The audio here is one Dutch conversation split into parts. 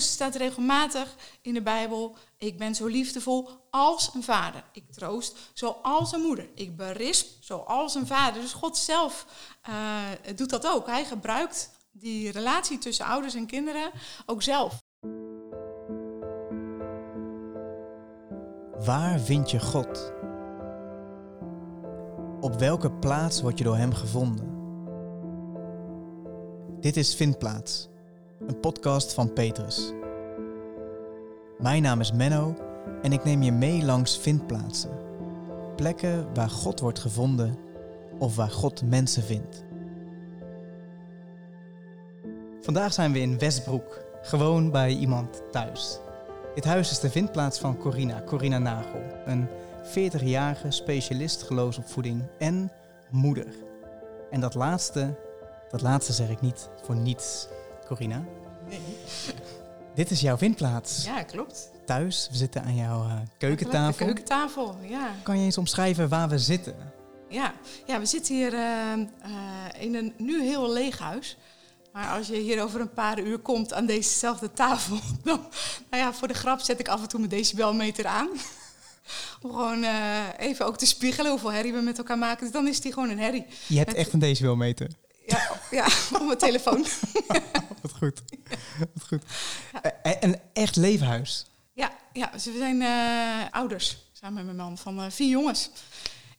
staat regelmatig in de Bijbel: Ik ben zo liefdevol als een vader. Ik troost zoals een moeder. Ik berisp zoals een vader. Dus God zelf uh, doet dat ook. Hij gebruikt die relatie tussen ouders en kinderen ook zelf. Waar vind je God? Op welke plaats word je door Hem gevonden? Dit is Vindplaats, een podcast van Petrus. Mijn naam is Menno en ik neem je mee langs vindplaatsen. Plekken waar God wordt gevonden of waar God mensen vindt. Vandaag zijn we in Westbroek, gewoon bij iemand thuis. Dit huis is de vindplaats van Corina, Corina Nagel, een 40-jarige specialist geloofsopvoeding en moeder. En dat laatste, dat laatste zeg ik niet voor niets, Corina. Nee. Dit is jouw vindplaats. Ja, klopt. Thuis, we zitten aan jouw uh, keukentafel. De keukentafel, ja. Kan je eens omschrijven waar we zitten? Ja, ja we zitten hier uh, uh, in een nu heel leeg huis. Maar als je hier over een paar uur komt aan dezezelfde tafel, dan, nou ja, voor de grap zet ik af en toe mijn decibelmeter aan. Om gewoon even ook te spiegelen hoeveel herrie we met elkaar maken. Dus dan is die gewoon een herrie. Je hebt echt een decibelmeter? Ja, op mijn telefoon. Wat goed. Wat goed. Ja. Uh, een echt leefhuis? Ja, ja dus we zijn uh, ouders, samen met mijn man, van vier jongens.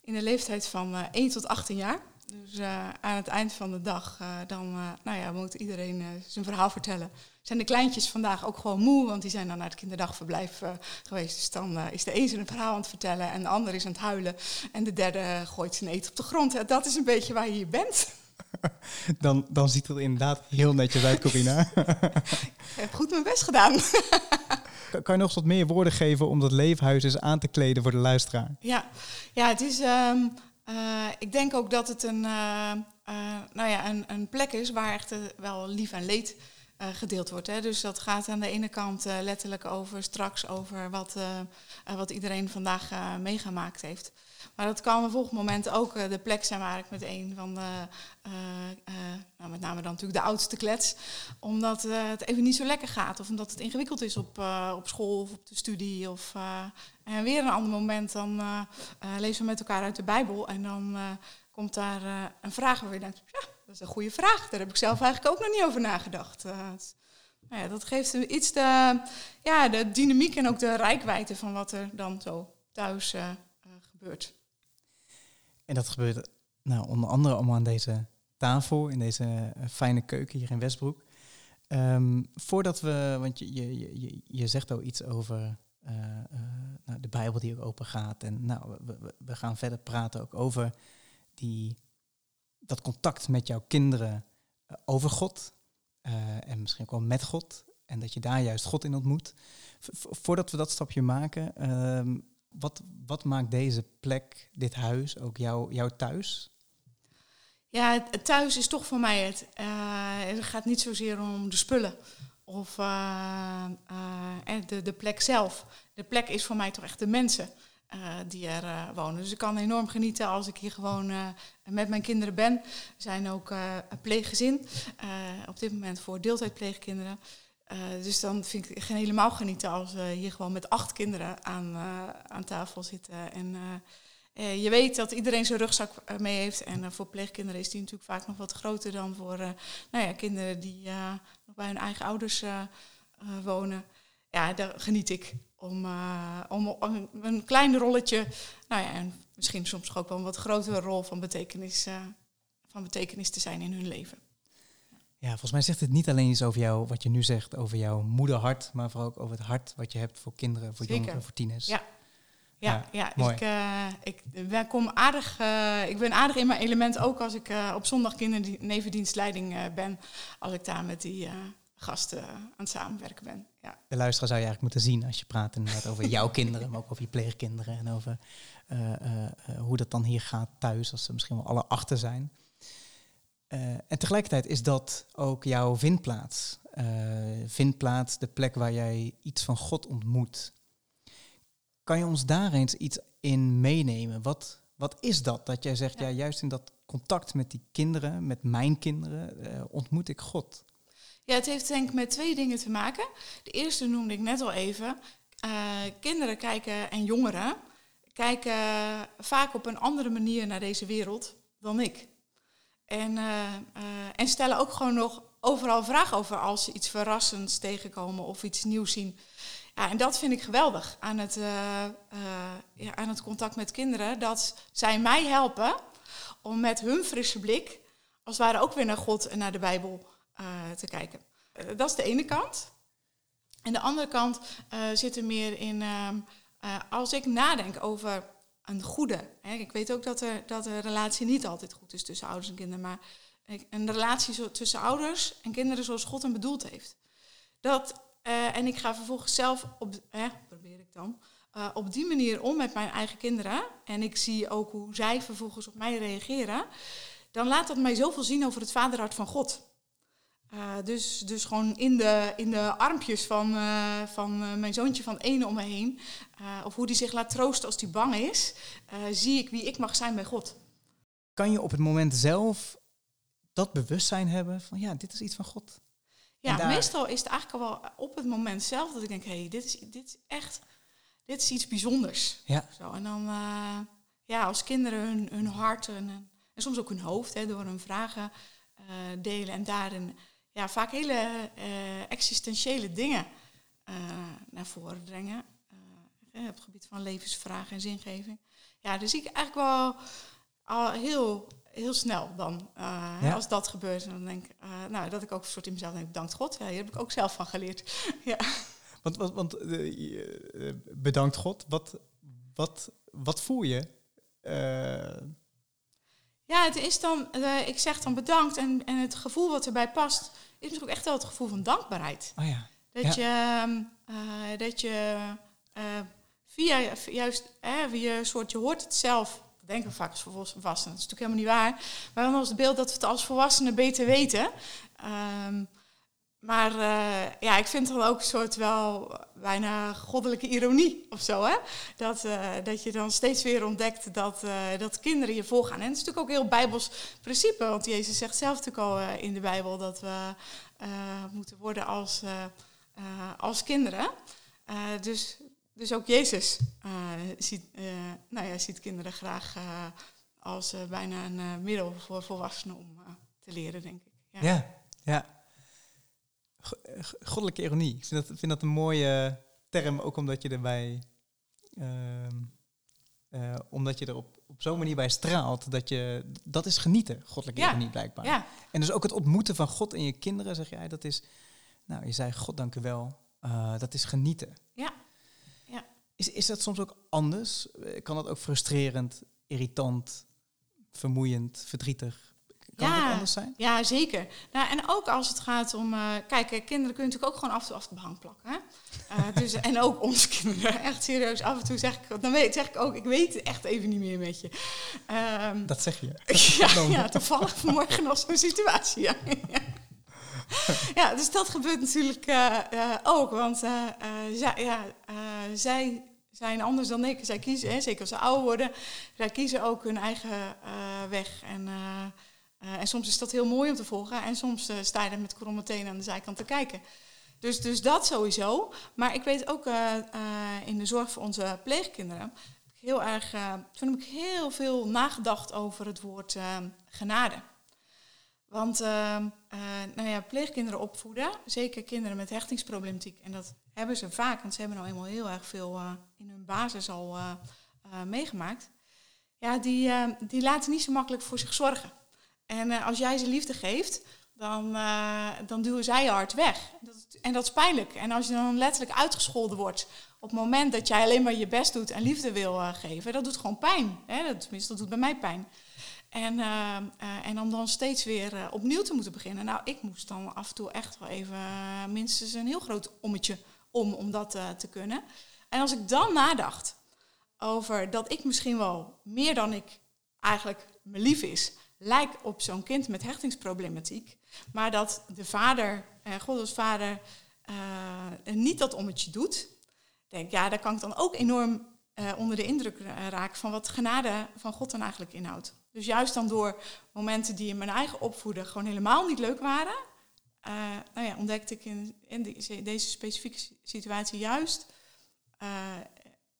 In de leeftijd van 1 tot 18 jaar. Dus uh, aan het eind van de dag, uh, dan uh, nou ja, moet iedereen zijn verhaal vertellen. Zijn de kleintjes vandaag ook gewoon moe, want die zijn dan naar het kinderdagverblijf geweest. Dus dan is de een zijn verhaal aan het vertellen en de ander is aan het huilen. En de derde gooit zijn eten op de grond. Dat is een beetje waar je hier bent. Dan, dan ziet het er inderdaad heel netjes uit, Corina. Ik heb goed mijn best gedaan. Kan je nog eens wat meer woorden geven om dat leefhuis eens aan te kleden voor de luisteraar? Ja, ja het is... Um, uh, ik denk ook dat het een, uh, uh, nou ja, een, een, plek is waar echt wel lief en leed gedeeld wordt. Hè. Dus dat gaat aan de ene kant letterlijk over straks over wat, wat iedereen vandaag meegemaakt heeft. Maar dat kan op volgend moment ook de plek zijn waar ik met een van de, nou, met name dan natuurlijk de oudste klets, omdat het even niet zo lekker gaat of omdat het ingewikkeld is op, op school of op de studie of en weer een ander moment, dan lezen we met elkaar uit de Bijbel en dan komt daar een vraag waar je denkt, ja, dat is een goede vraag. Daar heb ik zelf eigenlijk ook nog niet over nagedacht. nou ja, dat geeft iets de, ja, de dynamiek en ook de rijkwijde van wat er dan zo thuis gebeurt. En dat gebeurt nou, onder andere allemaal aan deze tafel, in deze fijne keuken hier in Westbroek. Um, voordat we, want je, je, je, je zegt al iets over uh, uh, nou, de Bijbel die ook open gaat. En nou, we, we, gaan verder praten ook over die, dat contact met jouw kinderen over God. en misschien ook wel met God. En dat je daar juist God in ontmoet. Voordat we dat stapje maken, ehm, wat, wat maakt deze plek, dit huis, ook jou, jouw thuis? Ja, het thuis is toch voor mij het. het gaat niet zozeer om de spullen of uh, uh, de, de plek zelf. De plek is voor mij toch echt de mensen die er wonen. Dus ik kan enorm genieten als ik hier gewoon met mijn kinderen ben. We zijn ook een pleeggezin, op dit moment voor deeltijdpleegkinderen. Dus dan vind ik het helemaal genieten als we hier gewoon met acht kinderen aan, aan tafel zitten. En je weet dat iedereen zijn rugzak mee heeft. En voor pleegkinderen is die natuurlijk vaak nog wat groter dan voor nou ja, kinderen die bij hun eigen ouders wonen. Ja, daar geniet ik om, uh, om een klein rolletje, nou ja, en misschien soms ook wel een wat grotere rol van betekenis, van betekenis te zijn in hun leven. Ja, volgens mij zegt het niet alleen iets over jou, wat je nu zegt, over jouw moederhart, maar vooral ook over het hart wat je hebt voor kinderen, voor Zeker. jongeren, voor tieners. Ja, ja, ja, ja ik, uh, ik, ben, kom aardig, uh, ik ben aardig in mijn element ook als ik uh, op zondag kindernevendienstleiding ben. Als ik daar met die gasten aan het samenwerken ben. Ja. De luisteraar zou je eigenlijk moeten zien als je praat inderdaad over jouw kinderen, maar ook over je pleegkinderen en over hoe dat dan hier gaat thuis, als ze misschien wel alle achter zijn. En tegelijkertijd is dat ook jouw vindplaats. vindplaats, de plek waar jij iets van God ontmoet. Kan je ons daar eens iets in meenemen? Wat, wat is dat? Dat jij zegt, ja. ja juist in dat contact met die kinderen, met mijn kinderen, uh, ontmoet ik God. Ja, het heeft denk ik met twee dingen te maken. De eerste noemde ik net al even. Uh, kinderen kijken en jongeren kijken vaak op een andere manier naar deze wereld dan ik. En, uh, uh, en stellen ook gewoon nog overal vragen over als ze iets verrassends tegenkomen of iets nieuws zien. Ja, en dat vind ik geweldig aan het, ja, aan het contact met kinderen. Dat zij mij helpen om met hun frisse blik, als het ware ook weer naar God en naar de Bijbel te kijken. dat is de ene kant. En de andere kant zit er meer in, ehm, als ik nadenk over een goede. Hè. Ik weet ook dat, er, dat de relatie niet altijd goed is tussen ouders en kinderen, maar een relatie tussen ouders en kinderen zoals God hem bedoeld heeft. Dat, uh, en ik ga vervolgens zelf op, eh, probeer ik dan, uh, op die manier om met mijn eigen kinderen. En ik zie ook hoe zij vervolgens op mij reageren. Dan laat dat mij zoveel zien over het vaderhart van God. Uh, dus, dus gewoon in de, in de armpjes van, uh, van uh, mijn zoontje van ene om me heen. of hoe die zich laat troosten als hij bang is. zie ik wie ik mag zijn bij God. Kan je op het moment zelf dat bewustzijn hebben van ja, dit is iets van God? Ja, daar... meestal is het eigenlijk al wel op het moment zelf dat ik denk, hé, hey, dit, is, dit is echt, dit is iets bijzonders. Ja. Zo, en dan, ja, als kinderen hun, hun hart en, en soms ook hun hoofd, hè, door hun vragen delen en daarin ja, vaak hele uh, existentiële dingen uh, naar voren brengen. Uh, op het gebied van levensvragen en zingeving. Ja, dus zie ik eigenlijk wel al heel, heel snel dan. Ja. Als dat gebeurt, dan denk ik, nou, dat ik ook een soort in mezelf denk, bedankt God. Ja, hier heb ik ook zelf van geleerd. ja. Want, want, want bedankt God, wat, wat, wat voel je? Ja, het is dan, uh, ik zeg dan bedankt en, en het gevoel wat erbij past, is misschien ook echt wel het gevoel van dankbaarheid. Oh ja. Dat ja. je, uh, dat je uh, via juist, via een soort, je hoort het zelf, denken we vaak als volwassenen, dat is natuurlijk helemaal niet waar, maar dan als het beeld dat we het als volwassenen beter weten. Um, maar uh, ja, ik vind het dan ook een soort wel bijna goddelijke ironie of zo. Hè? Dat, uh, dat je dan steeds weer ontdekt dat, uh, dat kinderen je volgaan. En het is natuurlijk ook heel bijbels principe. Want Jezus zegt zelf natuurlijk al in de Bijbel dat we moeten worden als, als kinderen. dus, dus ook Jezus ziet, nou ja, ziet kinderen graag als bijna een middel voor volwassenen om te leren, denk ik. Ja. ja goddelijke ironie. Ik vind dat, vind dat een mooie term, ook omdat je erbij. Uh, uh, omdat je er op, op zo'n manier bij straalt, dat je. Dat is genieten, goddelijke ironie blijkbaar. Ja. En dus ook het ontmoeten van God en je kinderen, zeg jij, dat is. Nou, je zei God dank u wel. Uh, dat is genieten. Ja. ja. Is, is dat soms ook anders? Kan dat ook frustrerend, irritant, vermoeiend, verdrietig? Kan ja, het anders zijn? Ja, zeker. Nou, en ook als het gaat om... Uh, kijk, kinderen kunnen natuurlijk ook gewoon af en toe af de behang plakken. Hè? Uh, dus, en ook onze kinderen. Echt serieus. Af en toe zeg ik... Dan weet, zeg ik ook, ik weet het echt even niet meer met je. Um, dat zeg je? ja, ja, toevallig vanmorgen nog zo'n situatie. Ja. ja, dus dat gebeurt natuurlijk uh, ook. Want zij, ja, zij zijn anders dan ik. Zij kiezen, hè, zeker als ze ouder worden... zij kiezen ook hun eigen weg. En... Uh, en soms is dat heel mooi om te volgen en soms uh, sta je er met kromme tenen aan de zijkant te kijken. Dus, dus dat sowieso. Maar ik weet ook uh, in de zorg voor onze pleegkinderen, heel erg, toen heb ik heel veel nagedacht over het woord genade. Want nou ja, pleegkinderen opvoeden, zeker kinderen met hechtingsproblematiek, en dat hebben ze vaak, want ze hebben nou eenmaal heel erg veel in hun basis al meegemaakt. Ja, die, die laten niet zo makkelijk voor zich zorgen. En uh, als jij ze liefde geeft, dan, uh, dan duwen zij je hard weg. En dat is pijnlijk. En als je dan letterlijk uitgescholden wordt op het moment dat jij alleen maar je best doet en liefde wil uh, geven, dat doet gewoon pijn. Hè? Dat, tenminste, dat doet bij mij pijn. En, en om dan steeds weer opnieuw te moeten beginnen. Nou, ik moest dan af en toe echt wel even minstens een heel groot ommetje om, om dat te kunnen. En als ik dan nadacht over dat ik misschien wel meer dan ik eigenlijk me lief is, lijkt op zo'n kind met hechtingsproblematiek. Maar dat de vader, eh, God als vader, uh, niet dat ommetje doet. Denk, ja, daar kan ik dan ook enorm uh, onder de indruk raken van wat genade van God dan eigenlijk inhoudt. Dus juist dan door momenten die in mijn eigen opvoeden gewoon helemaal niet leuk waren, eh, nou ja, ontdekte ik in, deze specifieke si- situatie juist, eh,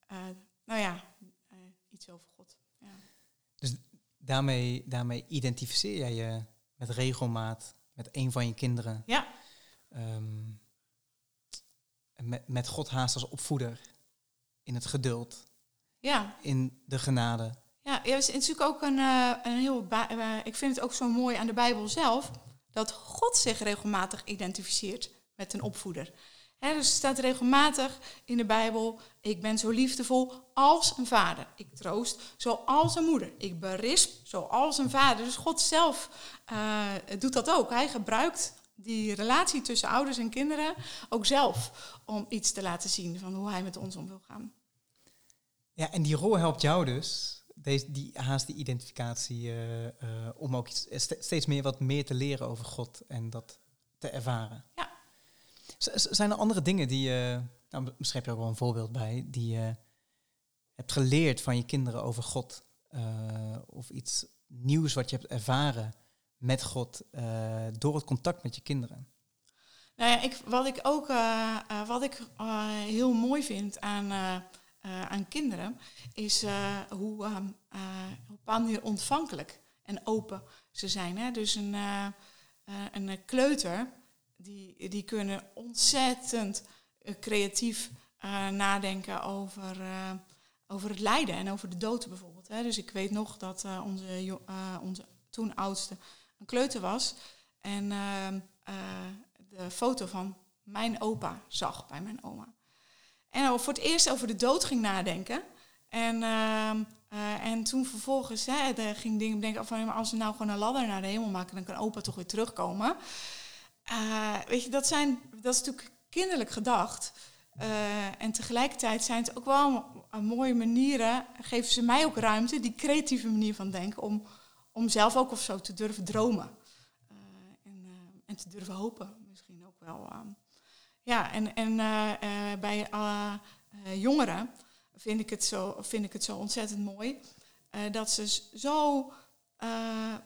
eh, nou ja, eh, iets over God. Ja. Daarmee, daarmee identificeer jij je met regelmaat met een van je kinderen. Ja. Ehm, met, met God haast als opvoeder. In het geduld, ja, in de genade. Ja, is natuurlijk ook een, eh, een heel. eh, ik vind het ook zo mooi aan de Bijbel zelf dat God zich regelmatig identificeert met een opvoeder. Dus er staat regelmatig in de Bijbel: Ik ben zo liefdevol als een vader. Ik troost zoals een moeder. Ik berisp zoals een vader. Dus God zelf eh, doet dat ook. Hij gebruikt die relatie tussen ouders en kinderen ook zelf om iets te laten zien van hoe hij met ons om wil gaan. Ja, en die rol helpt jou dus, deze, die, haast die identificatie, eh, eh, om ook iets, ste- steeds meer wat meer te leren over God en dat te ervaren. Zijn er andere dingen die je, nou, misschien heb je ook wel een voorbeeld bij, die je hebt geleerd van je kinderen over God? eh, of iets nieuws wat je hebt ervaren met God eh, door het contact met je kinderen? Nou ja, ik, wat ik ook eh, wat ik, heel mooi vind aan, aan kinderen, is hoe op een manier ontvankelijk en open ze zijn. Hè? Dus een, een kleuter, die, die kunnen ontzettend eh, creatief eh, nadenken over, eh, over het lijden en over de dood bijvoorbeeld. Hè? Dus ik weet nog dat onze, onze toen oudste een kleuter was. En ehm, eh, de foto van mijn opa zag bij mijn oma. En voor het eerst over de dood ging nadenken. En, ehm, eh, en toen vervolgens hè, de, ging dingen bedenken van als we nou gewoon een ladder naar de hemel maken, dan kan opa toch weer terugkomen. Eh, weet je, dat, zijn, dat is natuurlijk kinderlijk gedacht. Eh, en tegelijkertijd zijn het ook wel mooie manieren, geven ze mij ook ruimte, die creatieve manier van denken, om, om zelf ook of zo te durven dromen. Eh, en, en te durven hopen misschien ook wel. eh. ja, en, en bij jongeren vind ik, het zo, vind ik het zo ontzettend mooi dat ze zo,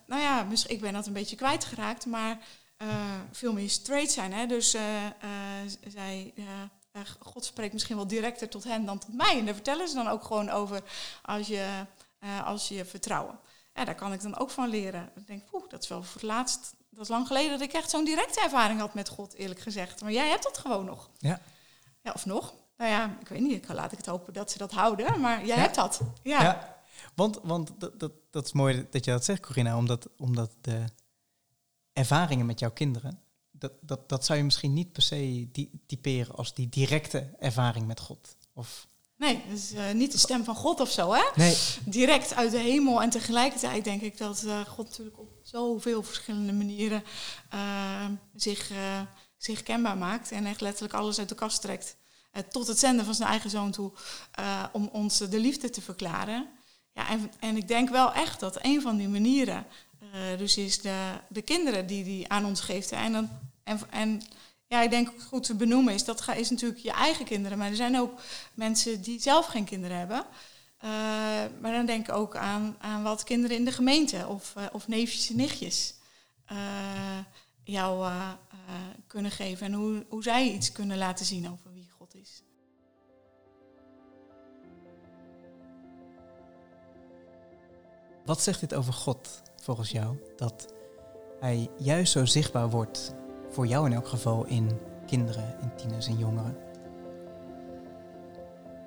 nou ja, misschien, ik ben dat een beetje kwijtgeraakt, maar veel meer straight zijn. Hè? Dus eh, eh, zij, eh, eh, God spreekt misschien wel directer tot hen dan tot mij. En daar vertellen ze dan ook gewoon over als je, eh, als je vertrouwen. Ja, daar kan ik dan ook van leren. Ik denk, poeh, dat is wel voor het laatst. Dat is lang geleden dat ik echt zo'n directe ervaring had met God, eerlijk gezegd. Maar jij hebt dat gewoon nog. Ja. Ja, of nog? Nou ja, ik weet niet. Ik laat ik het hopen dat ze dat houden. Maar jij Ja. hebt dat. Ja. Ja, want, want dat, dat, dat is mooi dat je dat zegt, Corinna, omdat, omdat de ervaringen met jouw kinderen, dat, dat, dat zou je misschien niet per se typeren als die directe ervaring met God. Of, Nee, dus eh, niet de stem van God of zo, hè? nee, Direct uit de hemel. En tegelijkertijd denk ik dat eh, God natuurlijk op zoveel verschillende manieren eh, zich, zich kenbaar maakt. En echt letterlijk alles uit de kast trekt. eh, tot het zenden van zijn eigen zoon toe. eh, om ons de liefde te verklaren. Ja, en, en ik denk wel echt dat een van die manieren. Eh, dus is de, de kinderen die hij aan ons geeft. En, dan, en, en ja, ik denk goed te benoemen is dat is natuurlijk je eigen kinderen. Maar er zijn ook mensen die zelf geen kinderen hebben. Eh, maar dan denk ik ook aan, aan wat kinderen in de gemeente of, eh, of neefjes en nichtjes jou kunnen geven. En hoe, hoe zij iets kunnen laten zien over wie God is. wat zegt dit over God volgens jou? Dat hij juist zo zichtbaar wordt, voor jou in elk geval, in kinderen, in tieners en jongeren.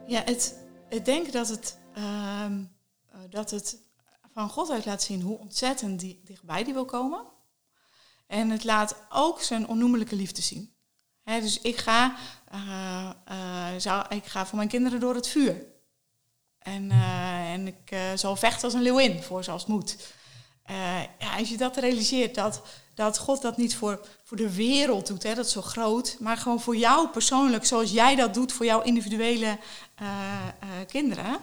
Ja, het, ik denk dat het, ehm, eh, dat het van God uit laat zien hoe ontzettend dichtbij die wil komen. En het laat ook zijn onnoemelijke liefde zien. Dus ik ga, eh, eh, zou, ik ga voor mijn kinderen door het vuur. En, en ik zal vechten als een leeuwin voor ze als het moet. Eh, ja, als je dat realiseert, dat, dat God dat niet voor, voor de wereld doet, hè, dat is zo groot, maar gewoon voor jou persoonlijk, zoals jij dat doet voor jouw individuele eh, eh, kinderen.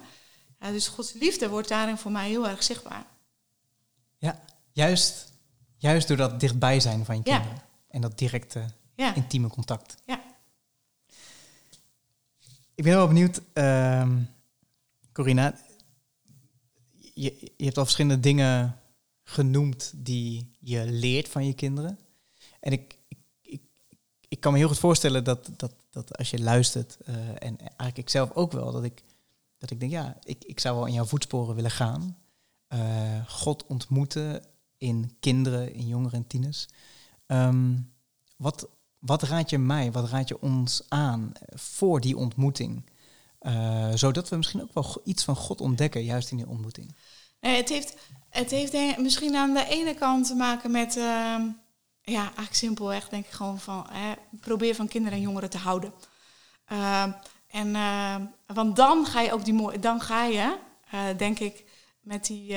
Dus Gods liefde wordt daarin voor mij heel erg zichtbaar. Ja, juist, juist door dat dichtbij zijn van je Ja. kinderen. En dat directe, Ja, intieme contact. Ja. Ik ben wel benieuwd, ehm Corina. Je, je hebt al verschillende dingen genoemd die je leert van je kinderen. En ik, ik, ik kan me heel goed voorstellen dat, dat, dat als je luistert, uh, en eigenlijk ik zelf ook wel, dat ik, dat ik denk, ja, ik, ik zou wel in jouw voetsporen willen gaan. Uh, God ontmoeten in kinderen, in jongeren en tieners. Um, wat, wat raad je mij, wat raad je ons aan voor die ontmoeting? Uh, zodat we misschien ook wel iets van God ontdekken, juist in die ontmoeting. Nee, het heeft, het heeft misschien aan de ene kant te maken met, uh, ja, eigenlijk simpelweg denk ik gewoon van, hè, probeer van kinderen en jongeren te houden. Uh, en, want dan ga je ook die mooie, dan ga je, denk ik, met die,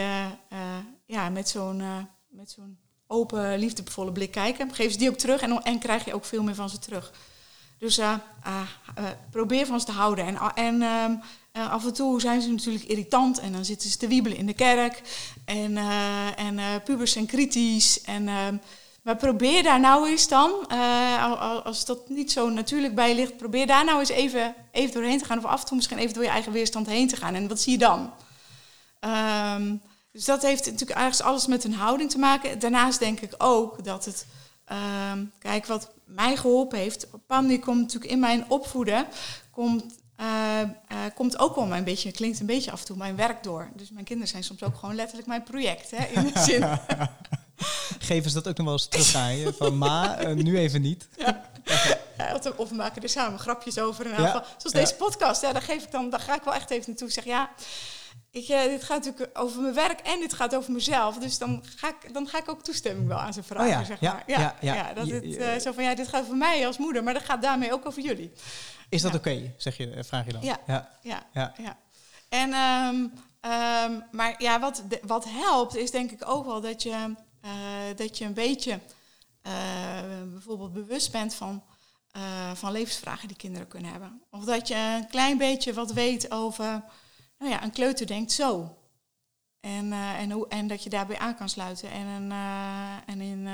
ja, met zo'n, met zo'n open, liefdevolle blik kijken. Geef ze die ook terug en, en krijg je ook veel meer van ze terug. Dus uh, probeer van ze te houden. En, en ehm, af en toe zijn ze natuurlijk irritant en dan zitten ze te wiebelen in de kerk. En, en pubers zijn kritisch. En, ehm, maar probeer daar nou eens dan, als dat niet zo natuurlijk bij ligt, probeer daar nou eens even, even doorheen te gaan. Of af en toe misschien even door je eigen weerstand heen te gaan. En wat zie je dan? Um, dus dat heeft natuurlijk eigenlijk alles met een houding te maken. Daarnaast denk ik ook dat het, um, kijk, wat mij geholpen heeft, op een komt natuurlijk in mijn opvoeden, komt, uh, uh, komt ook wel mijn beetje, klinkt een beetje af en toe mijn werk door. Dus mijn kinderen zijn soms ook gewoon letterlijk mijn project, hè, in de zin. Geven ze dat ook nog wel eens terug aan je? Van ma, uh, nu even niet. Ja. Ja, of we maken er samen grapjes over. In ja. Zoals deze podcast, ja, daar, geef ik dan, daar ga ik wel echt even naartoe. zeg ja, ik, dit gaat natuurlijk over mijn werk en dit gaat over mezelf. Dus dan ga ik, dan ga ik ook toestemming wel aan ze vragen, oh ja, zeg maar. Ja, ja, dat het, zo van, ja, dit gaat over mij als moeder, maar dat gaat daarmee ook over jullie. Is dat oké, zeg je, eh, vraag je dan? Ja, ja, ja. ja. En, um, um, maar ja, wat, de, wat helpt is denk ik ook wel dat je, uh, dat je een beetje uh, bijvoorbeeld bewust bent van, van levensvragen die kinderen kunnen hebben. Of dat je een klein beetje wat weet over nou ja, een kleuter denkt zo. En, en, hoe, en dat je daarbij aan kan sluiten. En een, en in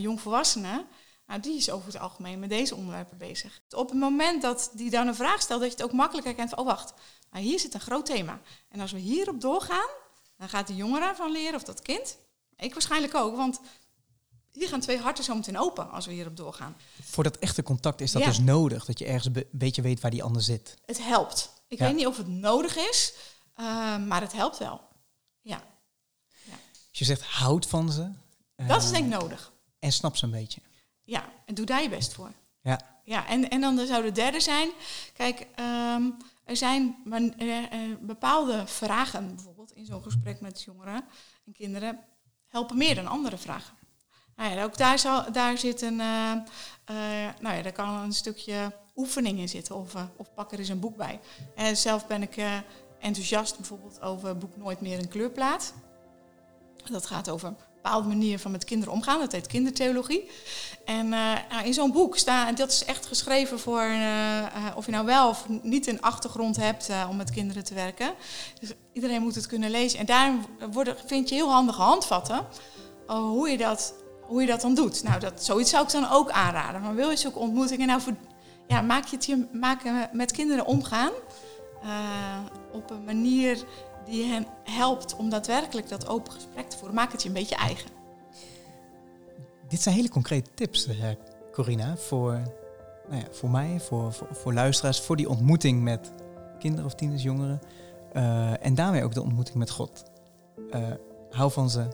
jongvolwassenen, nou, die is over het algemeen met deze onderwerpen bezig. Op het moment dat die dan een vraag stelt, dat je het ook makkelijk herkent van, oh wacht, nou, hier zit een groot thema. En als we hierop doorgaan, dan gaat de jongere van leren, of dat kind, ik waarschijnlijk ook, want hier gaan twee harten zo meteen open als we hierop doorgaan. Voor dat echte contact is dat ja. dus nodig, dat je ergens een beetje weet waar die ander zit. Het helpt. Ik weet niet of het nodig is, uh, maar het helpt wel. Ja. ja. Dus je zegt houd van ze. Dat is denk ik nodig. En snap ze een beetje. Ja, en doe daar je best voor. Ja. Ja, en, en dan zou de derde zijn. Kijk, um, er zijn uh, uh, bepaalde vragen, bijvoorbeeld in zo'n gesprek met jongeren en kinderen, helpen meer dan andere vragen. Nou ja, ook daar, zal, daar zit een, uh, nou ja, daar kan een stukje oefening in zitten. Of, of pak er eens een boek bij. En zelf ben ik enthousiast bijvoorbeeld over het boek Nooit meer een kleurplaat. Dat gaat over bepaalde manier van met kinderen omgaan. Dat heet kindertheologie. En nou, in zo'n boek staat, dat is echt geschreven voor of je nou wel of niet een achtergrond hebt om met kinderen te werken. Dus iedereen moet het kunnen lezen. En daarin worden, vind je heel handige handvatten hoe je dat hoe je dat dan doet. Nou, dat, zoiets zou ik dan ook aanraden. Maar wil je zulke ontmoetingen nou voor, ja, maak je het je maken met kinderen omgaan op een manier die hen helpt om daadwerkelijk dat open gesprek te voeren. Maak het je een beetje eigen. Dit zijn hele concrete tips, uh, Corina, voor, nou ja, voor mij, voor, voor, voor, luisteraars, voor die ontmoeting met kinderen of tieners, jongeren. Uh, en daarmee ook de ontmoeting met God. hou van ze,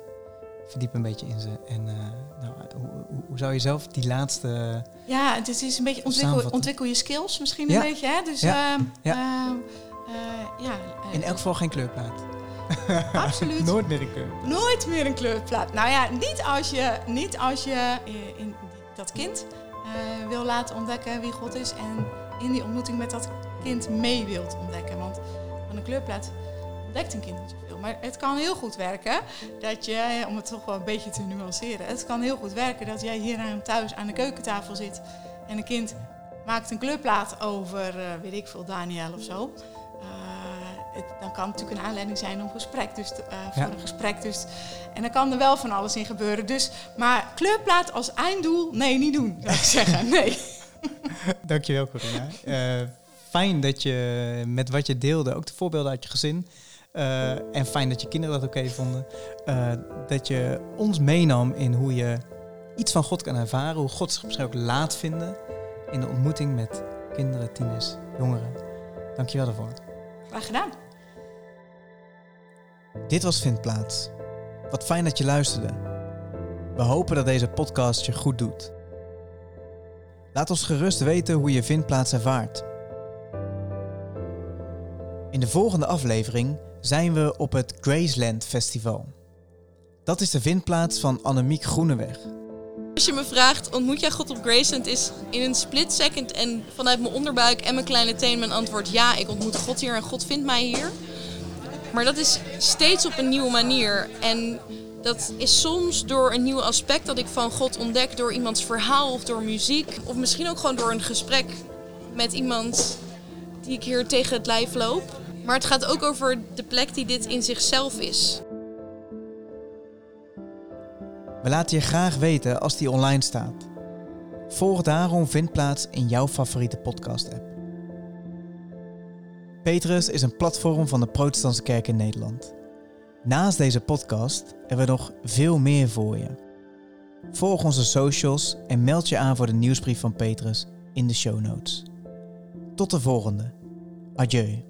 verdiep een beetje in ze. En uh, nou, hoe, hoe, zou je zelf die laatste. Ja, het is een beetje ontwikkel, ontwikkel je skills misschien een beetje. Hè? Dus ja. Uh, ja. Uh, ja in elk geval geen kleurplaat. Absoluut. Nooit meer een kleurplaat. Nooit meer een kleurplaat. Nou ja, niet als je, niet als je in dat kind wil laten ontdekken wie God is en in die ontmoeting met dat kind mee wilt ontdekken. Want van een kleurplaat ontdekt een kind niet zoveel. Maar het kan heel goed werken dat je, om het toch wel een beetje te nuanceren, het kan heel goed werken dat jij hier aan thuis aan de keukentafel zit en een kind maakt een kleurplaat over, uh, weet ik veel, Daniel of zo. Uh, het, dan kan het natuurlijk een aanleiding zijn om gesprek, dus uh, voor ja. een gesprek. Dus, en dan kan er wel van alles in gebeuren. Dus, maar kleurplaat als einddoel, nee, niet doen, zou ik zeggen. Nee. Dankjewel, Corina. fijn dat je met wat je deelde, ook de voorbeelden uit je gezin, uh, en fijn dat je kinderen dat oké okay vonden. Dat je ons meenam in hoe je iets van God kan ervaren, hoe God zich misschien ook laat vinden in de ontmoeting met kinderen, tieners, jongeren. Dankjewel daarvoor. Graag gedaan. Dit was Vindplaats. Wat fijn dat je luisterde. We hopen dat deze podcast je goed doet. Laat ons gerust weten hoe je Vindplaats ervaart. In de volgende aflevering zijn we op het Graceland Festival. Dat is de vindplaats van Annemiek Groeneweg. Als je me vraagt, ontmoet jij God op Graceland, is in een split second en vanuit mijn onderbuik en mijn kleine teen mijn antwoord ja, ik ontmoet God hier en God vindt mij hier. Maar dat is steeds op een nieuwe manier. En dat is soms door een nieuw aspect dat ik van God ontdek door iemands verhaal of door muziek. Of misschien ook gewoon door een gesprek met iemand die ik hier tegen het lijf loop. Maar het gaat ook over de plek die dit in zichzelf is. We laten je graag weten als die online staat. Volg daarom Vindplaats in jouw favoriete podcast-app. Petrus is een platform van de Protestantse Kerk in Nederland. Naast deze podcast hebben we nog veel meer voor je. Volg onze socials en meld je aan voor de nieuwsbrief van Petrus in de show notes. Tot de volgende. Adieu.